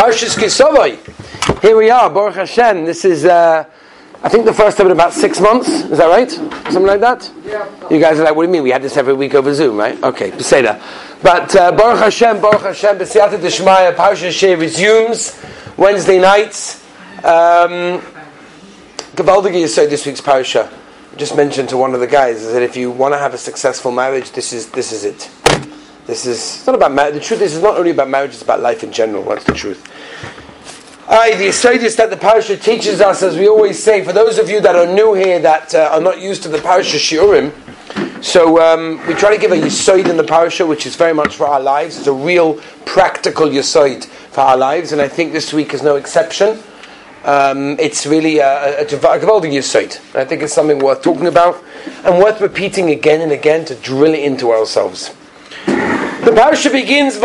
Parshas Ki Savo. Here we are, Baruch Hashem. This is, uh, I think, the first time in about six months. Is that right? Something like that? Yeah. You guys are like, what do you mean? We had this every week over Zoom, right? Okay, Beseda. But uh, Baruch Hashem, Baruch Hashem, B'siyata Deshmaya, Parshas Sheh resumes Wednesday nights. Um, is so this week's Parsha. Just mentioned to one of the guys that if you want to have a successful marriage, this is this is it. This is not about marriage. The truth is, it's not only about marriage; it's about life in general. That's the truth. Aye, the Yisodis that the parasha teaches us, as we always say, for those of you that are new here that uh, are not used to the parasha shiurim, so um, we try to give a yisoid in the parasha, which is very much for our lives. It's a real practical yisoid for our lives, and I think this week is no exception. Um, it's really a, a, a. I think it's something worth talking about and worth repeating again and again to drill it into ourselves. The parsha begins.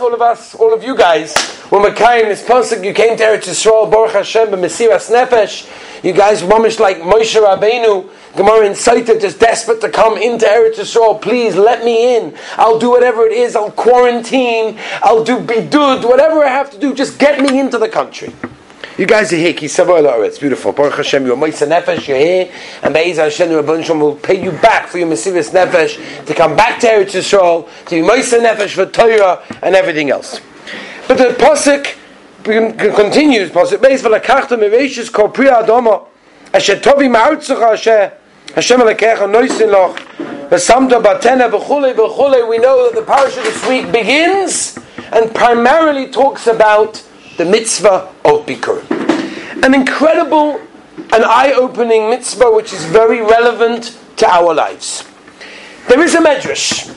All of us, all of you guys, when this pasuk, you came to Eretz Yisrael, Baruch Hashem, b'mesiras nefesh. You guys, mamish like Moshe Rabbeinu, Gemara incited, just desperate to come into Eretz Yisrael. Please let me in. I'll do whatever it is. I'll quarantine. I'll do bidud, whatever I have to do. Just get me into the country. You guys are here, It's beautiful. Baruch Hashem, you're Moisa Nefesh, you're here, and Be'ez Hashem, Rabban Shalom will pay you back for your Mesiris Nefesh to come back to Eretz Yisrael, to be Moisa Nefesh for Torah and everything else. But the Pasuk continues, Pasuk Be'ez V'lakachta Mereshis Kol Priya Adoma, Asher Tovi Ma'artzucha Asher, Hashem Alekecha Noisin Loch, V'samta Batena V'chule V'chule, we know that the parasha this week begins and primarily talks about the mitzvah of Bikur. An incredible, an eye opening mitzvah which is very relevant to our lives. There is a medrash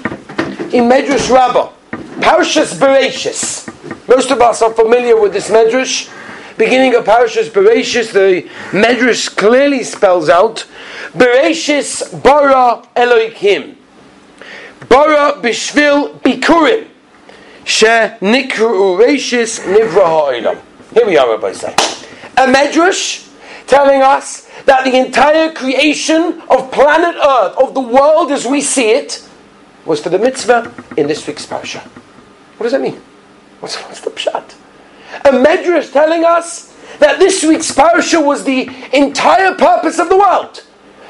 in Medrash Rabbah, Parshas Bereshis. Most of us are familiar with this medrash. Beginning of Parshas Bereshis, the medrash clearly spells out Bereshis bara Elohim. Bara bishvil bikurim. She nikru reishis nivra ha'olam. Here we are, Rabbi say. A medrash telling us that the entire creation of planet Earth, of the world as we see it, was for the mitzvah in this week's parsha. What does that mean? What's, what's the pshat? A medrash telling us that this week's parsha was the entire purpose of the world.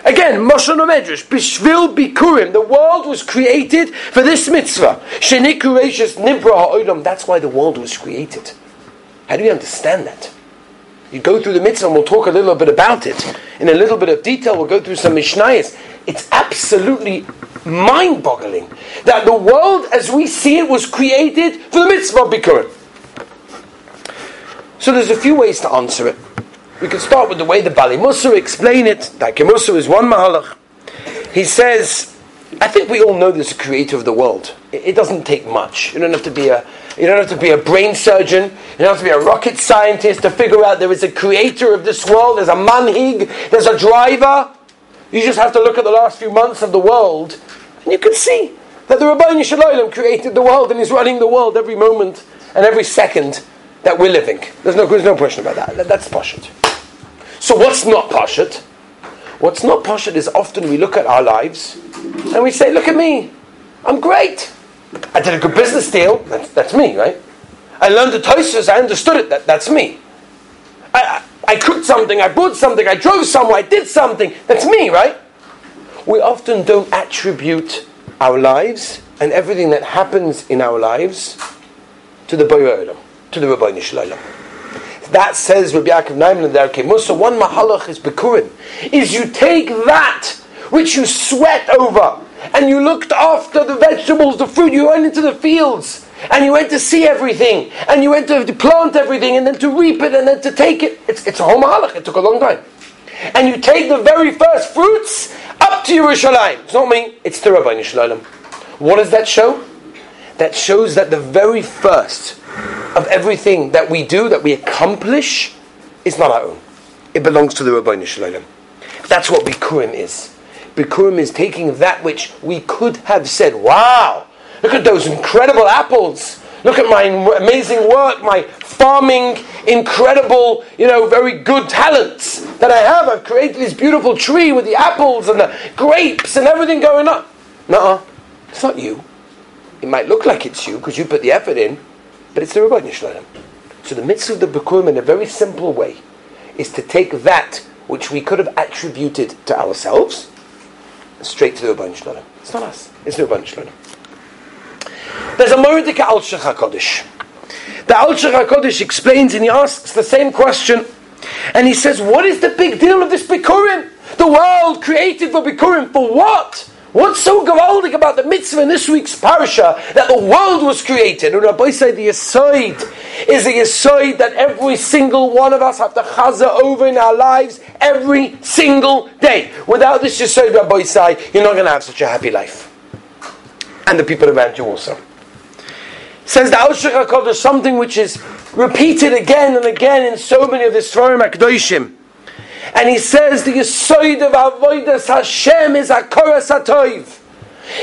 Again, Moshe Medrash, Bishvil Bikurim, the world was created for this mitzvah. Shenikurashis Nibra Ha'olam, that's why the world was created. How do you understand that? You go through the mitzvah and we'll talk a little bit about it. In a little bit of detail, we'll go through some Mishnayos. It's absolutely mind boggling that the world as we see it was created for the mitzvah Bikurim. So there's a few ways to answer it. We can start with the way the Bali Musa explain it. Darkei Musa is one mahalach. He says, I think we all know there's a creator of the world. It, doesn't take much. You don't have to be a you don't have to be a brain surgeon. You don't have to be a rocket scientist to figure out there is a creator of this world. There's a manhig. There's a driver. You just have to look at the last few months of the world, and you can see that the Rabbi Shalom created the world and is running the world every moment and every second that we're living. There's no, there's no question about that. That's Pashut. So what's not Pashut? What's not Pashut is often we look at our lives and we say, look at me. I'm great. I did a good business deal. That's, that's me, right? I learned the Tosus. I understood it. That, that's me. I, I, cooked something. I bought something. I drove somewhere. I did something. That's me, right? We often don't attribute our lives and everything that happens in our lives to the Bayer to the Rabbi Shalom. That says Rabbi Yaakov Naiman and Darkei Musa. One mahalach is bikurim. Is you take that which you sweat over and you looked after the vegetables, the fruit. You went into the fields and you went to see everything and you went to plant everything and then to reap it and then to take it. It's, it's a whole mahalach. It took a long time. And you take the very first fruits up to Yerushalayim. It's not me. It's the Rabbi Shalom. What does that show? That shows that the very first of everything that we do, that we accomplish, is not our own. It belongs to the Rabbi Shalom. That's what Bikurim is. Bikurim is taking that which we could have said, wow, look at those incredible apples. Look at my amazing work, my farming, incredible, you know, very good talents that I have. I've created this beautiful tree with the apples and the grapes and everything going on. No, it's not you. It might look like it's you because you put the effort in, but it's the Rabban Shalom. So the mitzvah of the Bikurim, in a very simple way, is to take that which we could have attributed to ourselves, straight to the Rabban Shalom. It's not us. It's the Rabban Shalom. There's a Moridika Alshich HaKadosh. The Alshich HaKadosh explains and he asks the same question. And he says, what is the big deal of this Bikurim? The world created for Bikurim. For what? What's so gewaldig about the mitzvah in this week's parasha that the world was created? And Rabbi said the aside is the aside that every single one of us have to chaza over in our lives every single day. Without this aside, Rabbi say, you're not going to have such a happy life. And the people around you also. Says the Alshich HaKodesh something which is repeated again and again in so many of the Sfarim HaKadoshim. And he says the Yisoid of Avodas Hashem is Akoras HaToiv.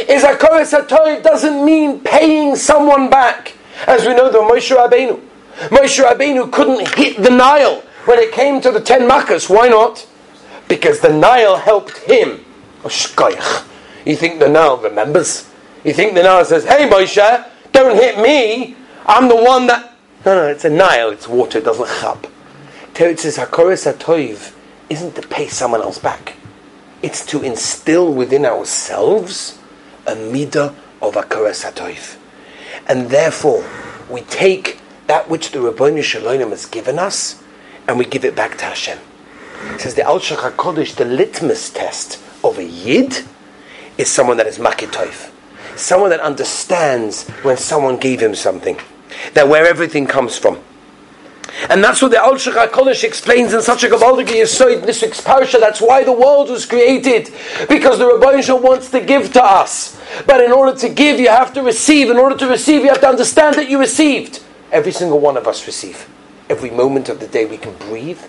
Is Akoras HaToiv doesn't mean paying someone back. As we know the Moshe Rabbeinu. Moshe Rabbeinu couldn't hit the Nile when it came to the ten makkahs. Why not? Because the Nile helped him. You think the Nile remembers? You think the Nile says, hey Moshe, don't hit me. I'm the one that... No, no, it's a Nile. It's water. It doesn't chap. Teretz says, Hakoris HaToiv isn't to pay someone else back. It's to instill within ourselves a midah of Akaras HaToiv. And therefore, we take that which the Rabbeinu Shalom has given us and we give it back to Hashem. Says the Al HaKodesh, the litmus test of a Yid is someone that is Makitoiv. Someone that understands when someone gave him something. That where everything comes from. And that's what the Al HaKodesh explains in such a Gavaldik Yisoid this week's parasha. That's why the world was created. Because the Rabbi Shalom wants to give to us. But in order to give, you have to receive. In order to receive, you have to understand that you received. Every single one of us receive. Every moment of the day we can breathe,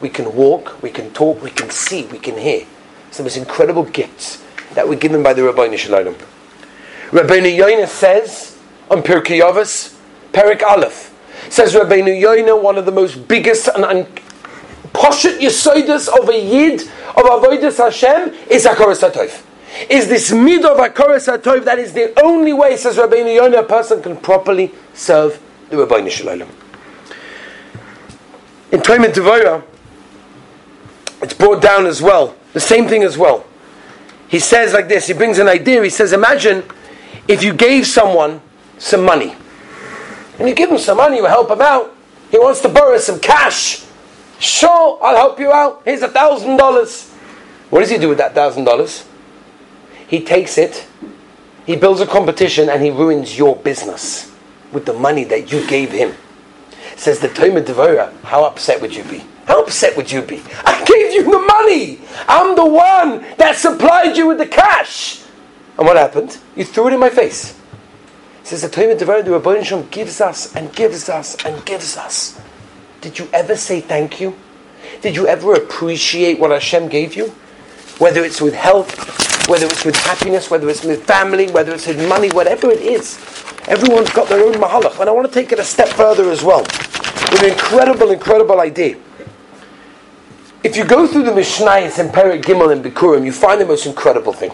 we can walk, we can talk, we can see, we can hear. It's the most incredible gifts that were given by the Rabbi Shalom. Rabbi Yoina says on Pirkei Avos, Perik Aleph, Says Rabbeinu Yoina, one of the most biggest and un- poshut yisoidus of a yid of avodas Hashem is Hakoras HaToiv. Is this mid of HaToiv that is the only way, says Rabbeinu Yoina, a person can properly serve the Rabbeinu Shalom. In Tomer Devorah, it's brought down as well. The same thing as well. He says like this, he brings an idea, he says, imagine if you gave someone some money and you give him some money, you help him out. He wants to borrow some cash. Sure, I'll help you out. Here's a thousand dollars. What does he do with that thousand dollars? He takes it, he builds a competition, and he ruins your business with the money that you gave him. Says the Tomer Devora, how upset would you be? How upset would you be? I gave you the money. I'm the one that supplied you with the cash. And what happened? You threw it in my face says the Torah the Rabbi Shalom gives us and gives us and gives us. Did you ever say thank you? Did you ever appreciate what Hashem gave you? Whether it's with health, whether it's with happiness, whether it's with family, whether it's with money, whatever it is. Everyone's got their own mahalach. And I want to take it a step further as well. With an incredible, incredible idea. If you go through the Mishnayos and Perik Gimel and Bikurim, you find the most incredible thing.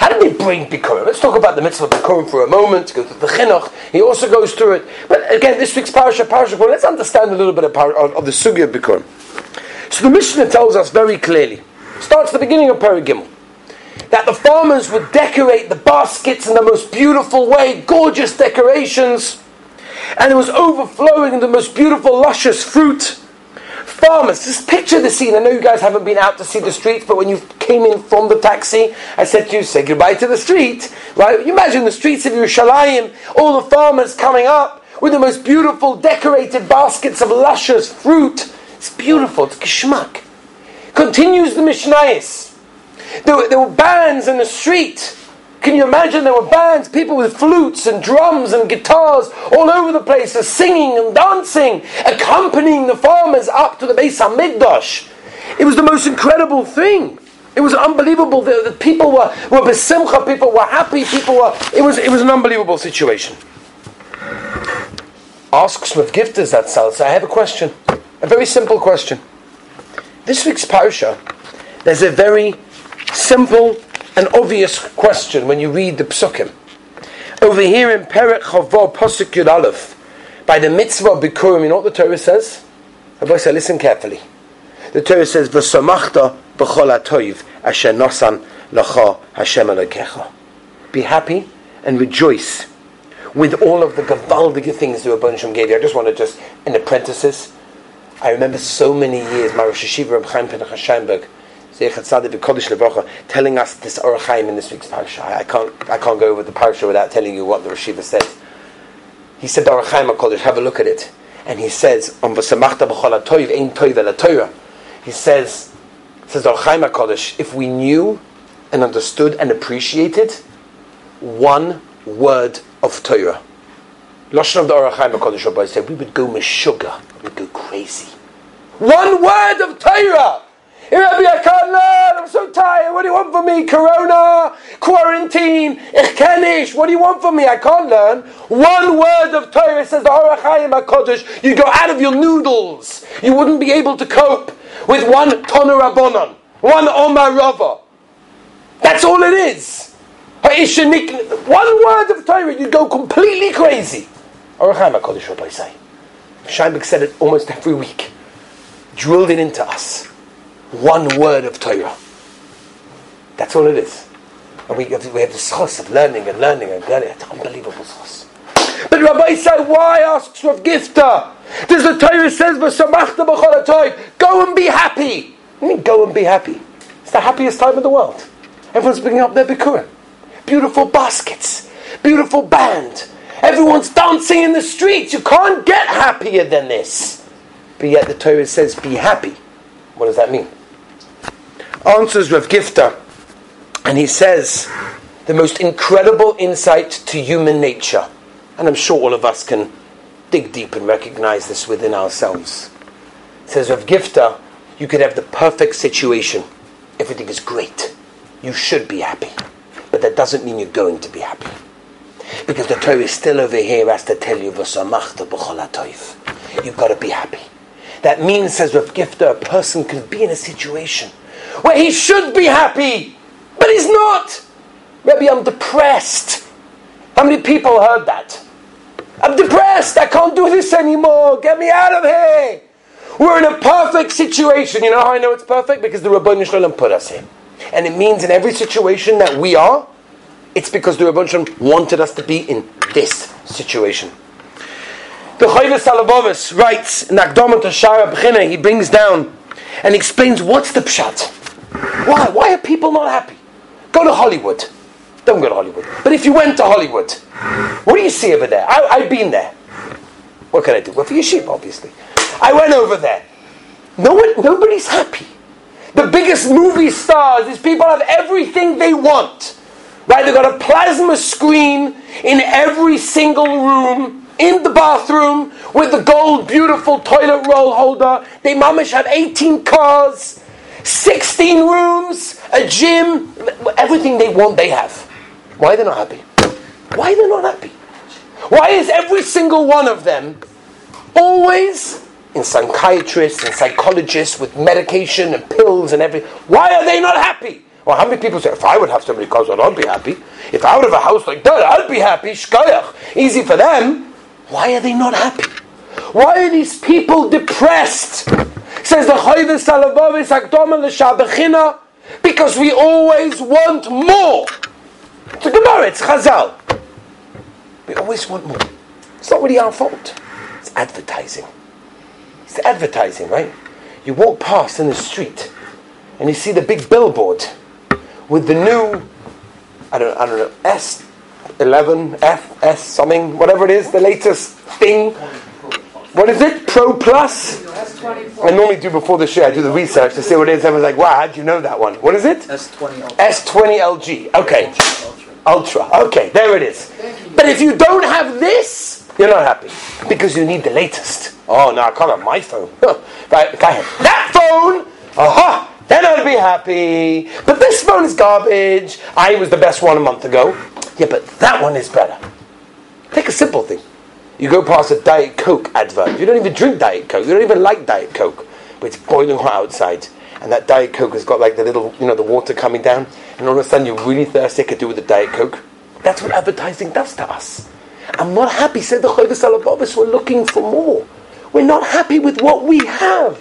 How did they bring Bikurim? Let's talk about the mitzvah of Bikurim for a moment, go through the Chinuch. He also goes through it. But again, this week's parasha, parasha, well, let's understand a little bit of, of, of the sugya of Bikurim. So the Mishnah tells us very clearly, starts the beginning of Paragimel, that the farmers would decorate the baskets in the most beautiful way, gorgeous decorations, and it was overflowing in the most beautiful, luscious fruit farmers. Just picture the scene. I know you guys haven't been out to see the streets, but when you came in from the taxi, I said to you, say goodbye to the street. Right? You imagine the streets of Yerushalayim, all the farmers coming up with the most beautiful decorated baskets of luscious fruit. It's beautiful. It's kishmak. Continues the Mishnayos. There there were bands in the street can you imagine there were bands, people with flutes and drums and guitars all over the place, singing and dancing, accompanying the farmers up to the Beis Hamikdash. It was the most incredible thing. It was unbelievable. The, the people were, were besimcha, people were happy, people were, it was, it was an unbelievable situation. Asks with gifters that sells. I have a question. A very simple question. This week's parsha, there's a very simple an obvious question when you read the psukim. Over here in Perek Chavo Pasuk Yud Aleph, By the mitzvah Bikurim, you know what the Torah says? Rabbi say, listen carefully. The Torah says, "V'samachta b'chol ha'toiv asher nosan lacha Hashem Elokecha." Be happy and rejoice with all of the gavaldige things the Rabban Shem gave you. I just want to just, in parenthesis, I remember so many years, my Rosh Yeshiva Reb Chaim Pinchas Scheinberg, telling us this Ohr HaChaim in this week's parsha. I can't, I can't go over the parsha without telling you what the Rosh Yeshiva says. He said Ohr HaChaim HaKodesh, have a look at it. And he says, on He says, says Ohr HaChaim HaKodesh, if we knew and understood and appreciated one word of Torah. Lashon of the Ohr HaChaim HaKodesh Rabbi said, we would go meshuga, we'd go crazy. One word of Torah! Rabbi, I can't learn, I'm so tired, what do you want from me? Corona, quarantine, ich what do you want from me? I can't learn. One word of Torah says the Ohr HaChaim HaKodesh, you go out of your noodles. You wouldn't be able to cope with one Tonu Rabbonon, one Omar Rava. That's all it is. One word of Torah, you go completely crazy. Ohr HaChaim HaKodesh say. Said it almost every week. Drilled it into us. One word of Torah. That's all it is. And we have, we have the source of learning and learning and learning. It's unbelievable source. But Rabbi say, why asks Rav Gifter? Does the Torah says, "V'samachta b'chol Go and be happy. I mean, go and be happy. It's the happiest time in the world. Everyone's picking up their bikurim beautiful baskets, beautiful band. Everyone's dancing in the streets. You can't get happier than this. But yet the Torah says, be happy. What does that mean? Answers Rav Gifter, and he says the most incredible insight to human nature. And I'm sure all of us can dig deep and recognize this within ourselves. It says Rav Gifter, you could have the perfect situation. Everything is great. You should be happy. But that doesn't mean you're going to be happy. Because the Torah is still over here has to tell you, You've got to be happy. That means, says Rav Gifter, a person can be in a situation where he should be happy, but he's not. Maybe I'm depressed. How many people heard that? I'm depressed. I can't do this anymore. Get me out of here. We're in a perfect situation. You know how I know it's perfect? Because the Rabbi Shalom put us in. And it means in every situation that we are, it's because the Rebbe wanted us to be in this situation. The Chovos HaLevavos writes in Akdom to Shara he brings down and explains what's the pshat. Why? Why are people not happy? Go to Hollywood. Don't go to Hollywood. But if you went to Hollywood, what do you see over there? I, have been there. What can I do? Well, for your sheep, obviously. I went over there. No one, nobody's happy. The biggest movie stars, these people have everything they want. Right? They've got a plasma screen in every single room, in the bathroom, with the gold, beautiful toilet roll holder. They mamish have 18 cars, 16 rooms, a gym, everything they want, they have. Why are they not happy? Why are they not happy? Why is every single one of them always in psychiatrists and psychologists with medication and pills and everything. Why are they not happy? Well, how many people say, if I would have so many cars, I'd be happy. If I would have a house like that, I'd be happy. Shkoyach. Easy for them. Why are they not happy? Why are these people depressed? Says the Chovos HaLevavos Akdoma L'Shabachina, because we always want more. It's a Gemara, it's Chazal. We always want more. It's not really our fault. It's advertising. It's advertising, right? You walk past in the street and you see the big billboard with the new, I don't, I don't know, S11, F, S something, whatever it is, the latest thing. What is it? Pro Plus? I normally do before the show, I do the research to see what it is. Everyone's like, wow, how do you know that one? What is it? S20 Ultra. S20 LG. Okay. Ultra. Okay, there it is. But if you don't have this, you're not happy because you need the latest. Oh no, I can't have my phone. right, go ahead. That phone, aha, then I'd be happy. But this phone is garbage. I was the best one a month ago. Yeah, but that one is better. Take a simple thing. You go past a Diet Coke advert. You don't even drink Diet Coke. You don't even like Diet Coke. But it's boiling hot outside. And that Diet Coke has got like the little, you know, the water coming down. And all of a sudden you're really thirsty. I Could do with a Diet Coke. That's what advertising does to us. I'm not happy, said the Chovos HaLevavos, we're looking for more. We're not happy with what we have.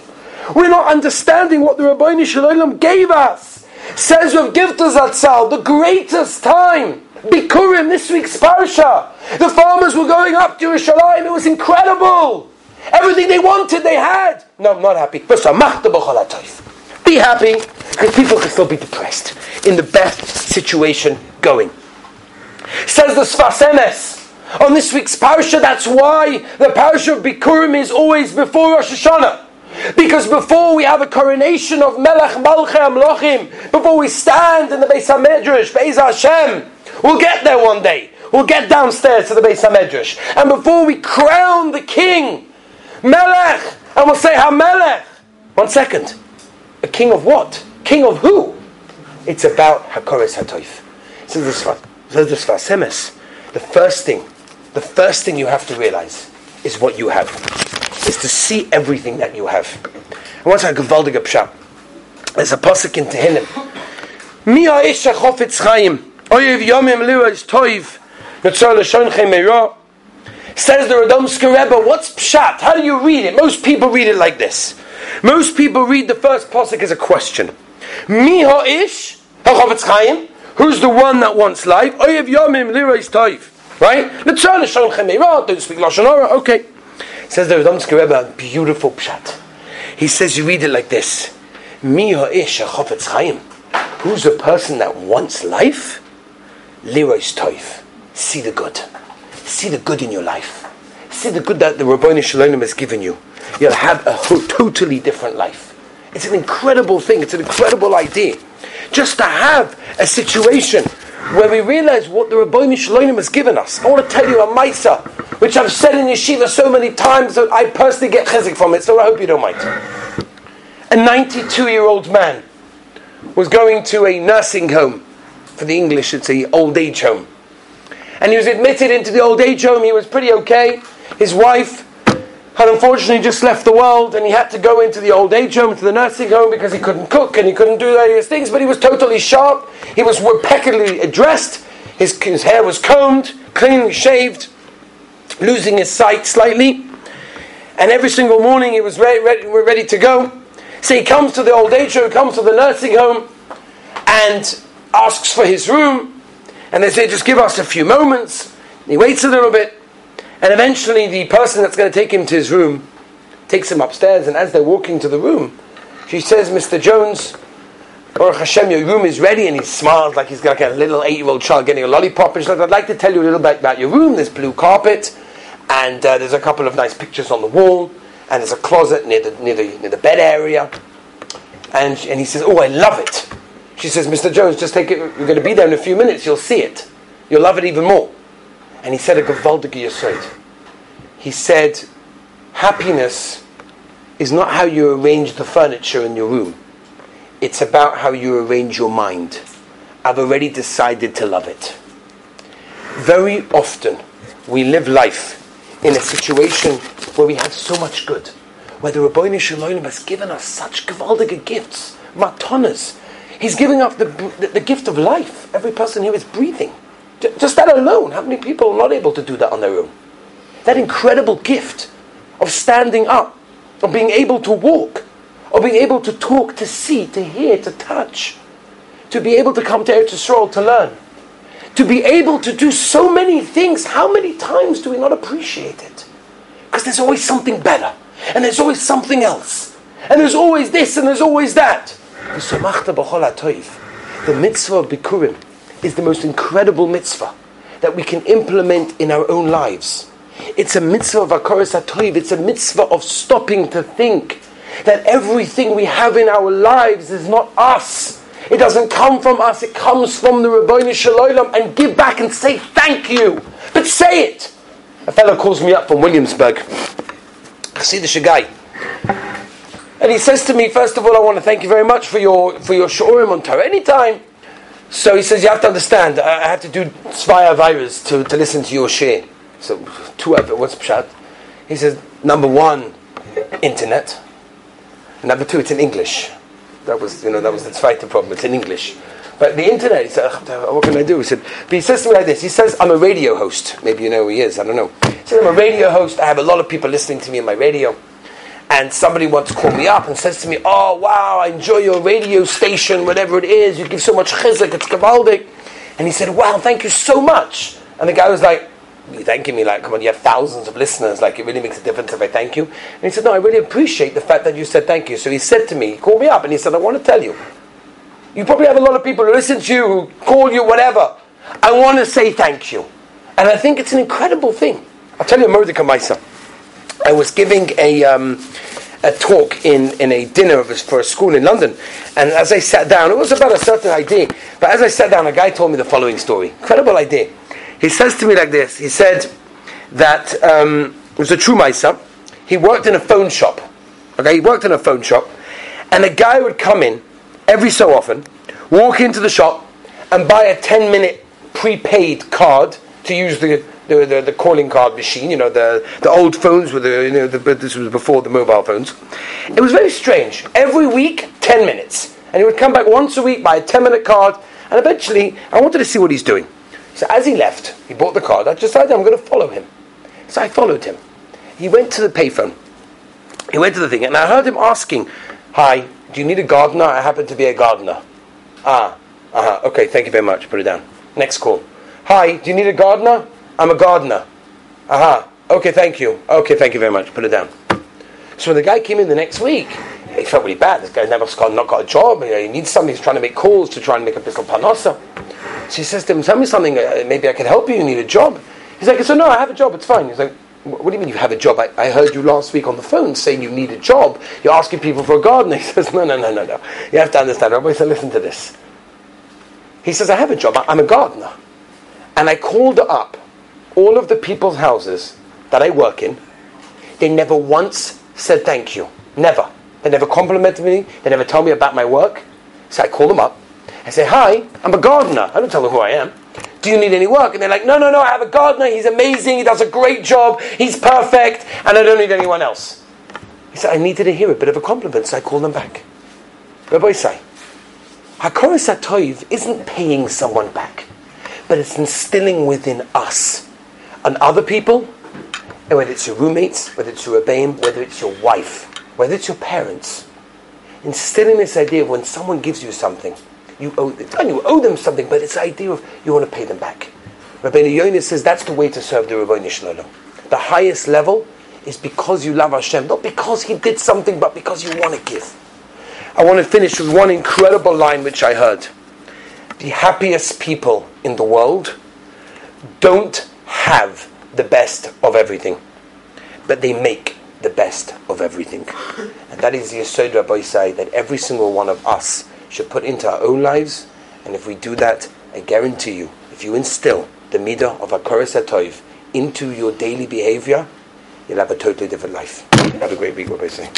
We're not understanding what the Rabbi Shalom gave us. Says Rav Gifter Zatzal, the greatest time, Bikurim, this week's Parsha. The farmers were going up to Yerushalayim, it was incredible. Everything they wanted, they had. No, I'm not happy. Be happy, because people can still be depressed in the best situation going. Says the Sfas Emes. On this week's parsha, that's why the parsha of Bikurim is always before Rosh Hashanah. Because before we have a coronation of Melech Malchei Amlochim, before we stand in the Beis HaMedrash, Beis Hashem, we'll get there one day. We'll get downstairs to the Beis HaMedrash. And before we crown the king, Melech, and we'll say HaMelech. One second. A king of what? King of who? It's about Hakoris HaToif. Says the The first thing, the first thing you have to realize is what you have. Is to see everything that you have. And once I gewaltige pshat. There's a pasuk in Tehillim. Mi ha'ish ha'chofetz chayim. Oyev yomim li'ois toiv. Mitzor l'shonchem meirah. Says the Radomsker Rebbe, what's pshat? How do you read it? Most people read it like this. Most people read the first pasuk as a question. Mi ha'ish ha'chofetz chayim. Who's the one that wants life? Oyev yomim li'ois toiv. Right? L'tzor l'shonchem meirah. Don't speak Lashon Hara. Okay. Says the Radomsker Rebbe, beautiful pshat. He says you read it like this. Mi ha'ish ha'chofetz chayim. Who's the person that wants life? Lirois toiv. See the good. See the good in your life. See the good that the Rabboni Shalom has given you. You'll have a totally different life. It's an incredible thing. It's an incredible idea. Just to have a situation where we realize what the Rabboni Shalom has given us. I want to tell you a Maisa, which I've said in Yeshiva so many times that I personally get chizuk from it, so I hope you don't mind. A 92 year old man was going to a nursing home. For the English, it's a old age home. And he was admitted into the old age home. He was pretty okay. His wife had unfortunately just left the world, and he had to go into the old age home, to the nursing home, because he couldn't cook and he couldn't do various things. But he was totally sharp. He was impeccably dressed. His, his hair was combed, cleanly shaved, losing his sight slightly. And every single morning he was ready, ready, ready to go. So he comes to the old age home, comes to the nursing home, and asks for his room. And they say, just give us a few moments. He waits a little bit. And eventually, the person that's going to take him to his room takes him upstairs. And as they're walking to the room, she says, Mr. Jones, Baruch Hashem, your room is ready. And he smiles like he's like a little eight year old child getting a lollipop. And she's like, I'd like to tell you a little bit about your room. There's blue carpet, and uh, there's a couple of nice pictures on the wall and there's a closet near the, near the, near the bed area. And, and he says, Oh, I love it. She says, Mr. Jones, just take it. We're going to be there in a few minutes. You'll see it. You'll love it even more. And he said a gewaldige yesod. He said, Happiness is not how you arrange the furniture in your room. It's about how you arrange your mind. I've already decided to love it. Very often, we live life in a situation where we have so much good, where the Rabbi Shalom has given us such gewaldige gifts, matonas. He's giving us the, the, the, gift of life. Every person here is breathing. Just that alone, how many people are not able to do that on their own? That incredible gift of standing up, of being able to walk, of being able to talk, to see, to hear, to touch, to be able to come to Eretz Yisrael to learn to be able to do so many things, how many times do we not appreciate it? Because there's always something better, and there's always something else, and there's always this, and there's always that. The mitzvah of Bikurim is the most incredible mitzvah that we can implement in our own lives. It's a mitzvah of Akaras HaToiv, it's a mitzvah of stopping to think that everything we have in our lives is not us it doesn't come from us, it comes from the Rabbi Shalom and give back and say thank you. But say it. A fellow calls me up from Williamsburg. Chassidish guy. And he says to me, first of all, I want to thank you very much for your for your Shurim on Torah. Anytime. So he says, you have to understand, I have to do Svaya virus to, to listen to your share. So, two of it, what's Pshat? He says, number one, internet. Number two, it's in English. That was, you know, that was the Zweite problem. It's in English. But the internet, he said, what can I do? He said, but he says to me like this. He says, I'm a radio host. Maybe you know who he is. I don't know. He said, I'm a radio host. I have a lot of people listening to me on my radio. And somebody wants to call me up and says to me, oh, wow, I enjoy your radio station, whatever it is. You give so much chizuk. It's kavaldik. And he said, wow, thank you so much. And the guy was like, you thanking me like, come on, you have thousands of listeners, like it really makes a difference if I thank you. And he said, no, I really appreciate the fact that you said thank you. So he said to me, he called me up and he said, I want to tell you, you probably have a lot of people who listen to you, who call you, whatever. I want to say thank you. And I think it's an incredible thing. I'll tell you a Mordecai Maisa. I was giving a, um, a talk in, in a dinner for a school in London. And as I sat down, it was about a certain idea. But as I sat down, a guy told me the following story. Incredible idea. He says to me like this. He said that um, it was a true Maisa. He worked in a phone shop. Okay, he worked in a phone shop. And a guy would come in every so often, walk into the shop and buy a 10 minute prepaid card to use the, the, the, the, calling card machine, you know, the, the old phones with the, you know, the, this was before the mobile phones. It was very strange. Every week, 10 minutes. And he would come back once a week, buy a 10 minute card, and eventually I wanted to see what he's doing. So as he left, he bought the card, I decided I'm going to follow him. So I followed him. He went to the payphone. He went to the thing, and I heard him asking, Hi, do you need a gardener? I happen to be a gardener. Ah, uh-huh. Okay, thank you very much. Put it down. Next call. Hi, do you need a gardener? I'm a gardener. Aha. Okay, thank you. Okay, thank you very much. Put it down. So when the guy came in the next week, he felt really bad. This guy's never got, not got a job. He needs somebody who's trying to make calls to try and make a little panosa. So he says to him, Tell me something. Uh, maybe I can help you. You need a job. He's like, So no, I have a job. It's fine. He's like, what do you mean you have a job? I, I, heard you last week on the phone saying you need a job. You're asking people for a gardener. He says, no, no, no, no, no. You have to understand. Rabbi said, listen to this. He says, I have a job. I'm a gardener. And I called her up all of the people's houses that I work in. They never once said thank you. Never. They never complimented me. They never told me about my work. So I call them up. I say, hi, I'm a gardener. I don't tell them who I am. Do you need any work? And they're like, No, no, no, I have a gardener. He's amazing. He does a great job. He's perfect. And I don't need anyone else. He said, I needed to hear a bit of a compliment, so I called them back. Rabbi say, Hakoras Toiv isn't paying someone back, but it's instilling within us and other people, and whether it's your roommates, whether it's your Rebbeim, whether it's your wife, whether it's your parents, instilling this idea of when someone gives you something, you owe, you owe them something, but it's the idea of you want to pay them back. Rabbeinu Yonah says that's the way to serve the Rabbeinu Shalom. The highest level is because you love Hashem, not because He did something, but because you want to give. I want to finish with one incredible line which I heard. The happiest people in the world don't have the best of everything, but they make the best of everything. And that is the Yisod Rabbi say that every single one of us should put into our own lives. And if we do that, I guarantee you, if you instill the midah of Hakoras Toiv into your daily behavior, you'll have a totally different life. Have a great week, what I say.